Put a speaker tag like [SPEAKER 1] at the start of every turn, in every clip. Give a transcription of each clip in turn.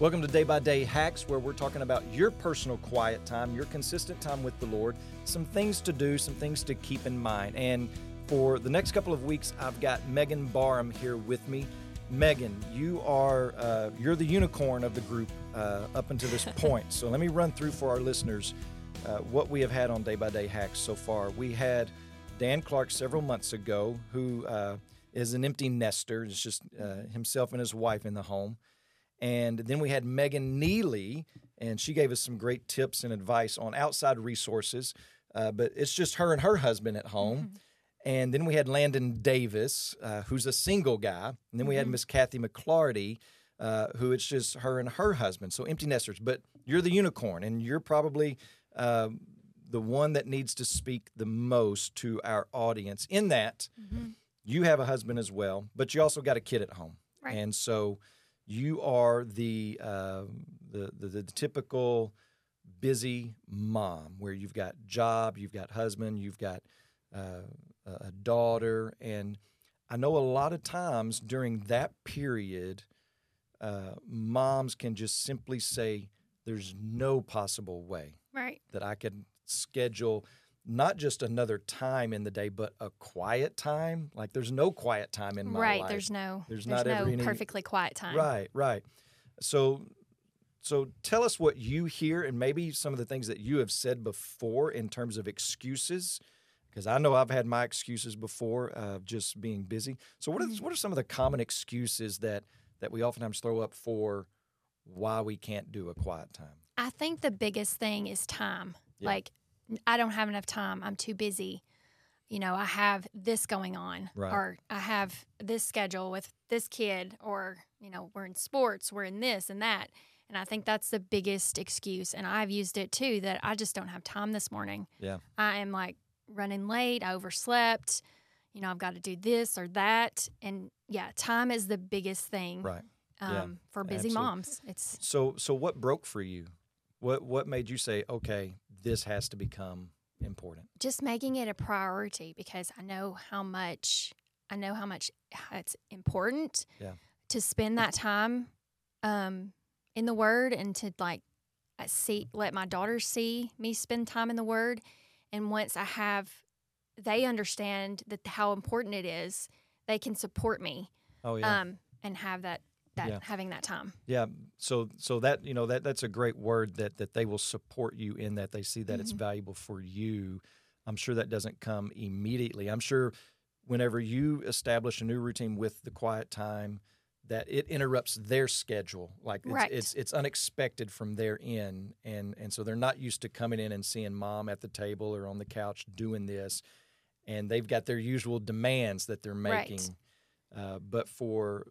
[SPEAKER 1] Welcome to Day by Day Hacks, where we're talking about your personal quiet time, your consistent time with the Lord, some things to do, some things to keep in mind. And for the next couple of weeks, I've got Megan Barham here with me. Megan, you are uh, you're the unicorn of the group uh, up until this point. so let me run through for our listeners uh, what we have had on Day by Day Hacks so far. We had Dan Clark several months ago, who uh, is an empty nester. It's just uh, himself and his wife in the home. And then we had Megan Neely, and she gave us some great tips and advice on outside resources. Uh, but it's just her and her husband at home. Mm-hmm. And then we had Landon Davis, uh, who's a single guy. And then we had mm-hmm. Miss Kathy McClarty, uh, who it's just her and her husband. So empty nesters. But you're the unicorn, and you're probably uh, the one that needs to speak the most to our audience in that mm-hmm. you have a husband as well, but you also got a kid at home. Right. And so you are the, uh, the, the, the typical busy mom where you've got job, you've got husband, you've got uh, a daughter, and I know a lot of times during that period, uh, moms can just simply say, "There's no possible way
[SPEAKER 2] right.
[SPEAKER 1] that I can schedule." Not just another time in the day, but a quiet time. Like there's no quiet time in my
[SPEAKER 2] right,
[SPEAKER 1] life.
[SPEAKER 2] Right. There's no.
[SPEAKER 1] There's,
[SPEAKER 2] there's
[SPEAKER 1] not
[SPEAKER 2] no
[SPEAKER 1] any,
[SPEAKER 2] perfectly quiet time.
[SPEAKER 1] Right. Right. So, so tell us what you hear, and maybe some of the things that you have said before in terms of excuses. Because I know I've had my excuses before of just being busy. So, what are mm-hmm. what are some of the common excuses that that we oftentimes throw up for why we can't do a quiet time?
[SPEAKER 2] I think the biggest thing is time. Yeah. Like I don't have enough time. I'm too busy. You know, I have this going on,
[SPEAKER 1] right.
[SPEAKER 2] or I have this schedule with this kid, or, you know, we're in sports, we're in this and that. And I think that's the biggest excuse. And I've used it too that I just don't have time this morning.
[SPEAKER 1] Yeah.
[SPEAKER 2] I am like running late, I overslept. You know, I've got to do this or that. And yeah, time is the biggest thing.
[SPEAKER 1] Right.
[SPEAKER 2] Um,
[SPEAKER 1] yeah,
[SPEAKER 2] for busy
[SPEAKER 1] absolutely.
[SPEAKER 2] moms. It's
[SPEAKER 1] so so what broke for you? What what made you say, okay, this has to become important?
[SPEAKER 2] Just making it a priority because I know how much I know how much it's important
[SPEAKER 1] yeah.
[SPEAKER 2] to spend that time um, in the Word and to like see let my daughters see me spend time in the Word. And once I have, they understand that how important it is. They can support me.
[SPEAKER 1] Oh yeah.
[SPEAKER 2] Um, and have that that yeah. having that time.
[SPEAKER 1] Yeah. So so that you know that that's a great word that that they will support you in that they see that mm-hmm. it's valuable for you. I'm sure that doesn't come immediately. I'm sure whenever you establish a new routine with the quiet time that it interrupts their schedule like it's,
[SPEAKER 2] right.
[SPEAKER 1] it's it's unexpected from their end and and so they're not used to coming in and seeing mom at the table or on the couch doing this and they've got their usual demands that they're making
[SPEAKER 2] right.
[SPEAKER 1] uh, but for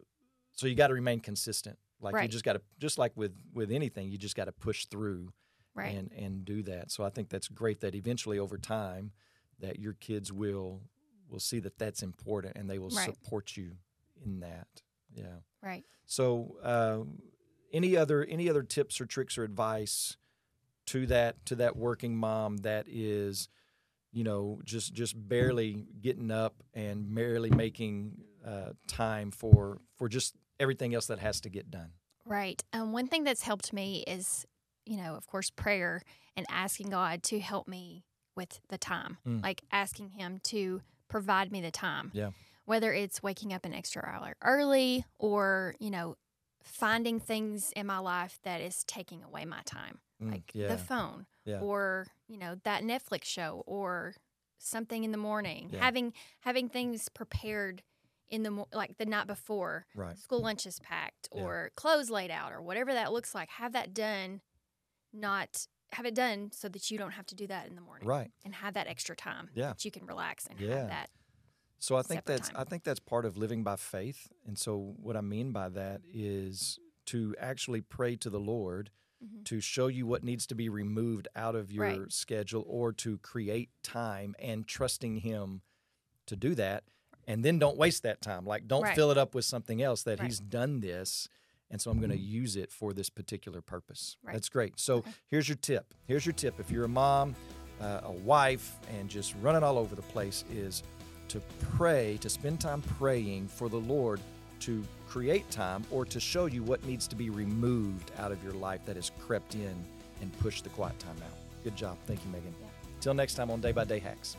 [SPEAKER 1] so you got to remain consistent. Like
[SPEAKER 2] right.
[SPEAKER 1] you just got to, just like with with anything, you just got to push through
[SPEAKER 2] right.
[SPEAKER 1] and and do that. So I think that's great that eventually over time, that your kids will will see that that's important and they will
[SPEAKER 2] right.
[SPEAKER 1] support you in that. Yeah.
[SPEAKER 2] Right.
[SPEAKER 1] So uh, any other any other tips or tricks or advice to that to that working mom that is you know just just barely getting up and barely making uh, time for for just everything else that has to get done.
[SPEAKER 2] Right. Um, one thing that's helped me is, you know, of course, prayer and asking God to help me with the time, mm. like asking Him to provide me the time.
[SPEAKER 1] Yeah.
[SPEAKER 2] Whether it's waking up an extra hour early or, you know, finding things in my life that is taking away my time,
[SPEAKER 1] mm,
[SPEAKER 2] like
[SPEAKER 1] yeah.
[SPEAKER 2] the phone
[SPEAKER 1] yeah.
[SPEAKER 2] or, you know, that Netflix show or something in the morning,
[SPEAKER 1] yeah.
[SPEAKER 2] having having things prepared in the like the night before
[SPEAKER 1] right.
[SPEAKER 2] school lunch is packed
[SPEAKER 1] yeah.
[SPEAKER 2] or clothes laid out or whatever that looks like have that done not have it done so that you don't have to do that in the morning
[SPEAKER 1] right
[SPEAKER 2] and have that extra time
[SPEAKER 1] yeah
[SPEAKER 2] that you can relax and
[SPEAKER 1] yeah.
[SPEAKER 2] have that
[SPEAKER 1] so i think that's
[SPEAKER 2] time.
[SPEAKER 1] i think that's part of living by faith and so what i mean by that is to actually pray to the lord mm-hmm. to show you what needs to be removed out of your
[SPEAKER 2] right.
[SPEAKER 1] schedule or to create time and trusting him to do that and then don't waste that time. Like, don't
[SPEAKER 2] right.
[SPEAKER 1] fill it up with something else that
[SPEAKER 2] right.
[SPEAKER 1] he's done this. And so I'm going to use it for this particular purpose.
[SPEAKER 2] Right.
[SPEAKER 1] That's great. So
[SPEAKER 2] okay.
[SPEAKER 1] here's your tip. Here's your tip. If you're a mom, uh, a wife, and just running all over the place, is to pray, to spend time praying for the Lord to create time or to show you what needs to be removed out of your life that has crept in and pushed the quiet time out. Good job. Thank you, Megan.
[SPEAKER 2] Yeah.
[SPEAKER 1] Till next time on Day by Day Hacks.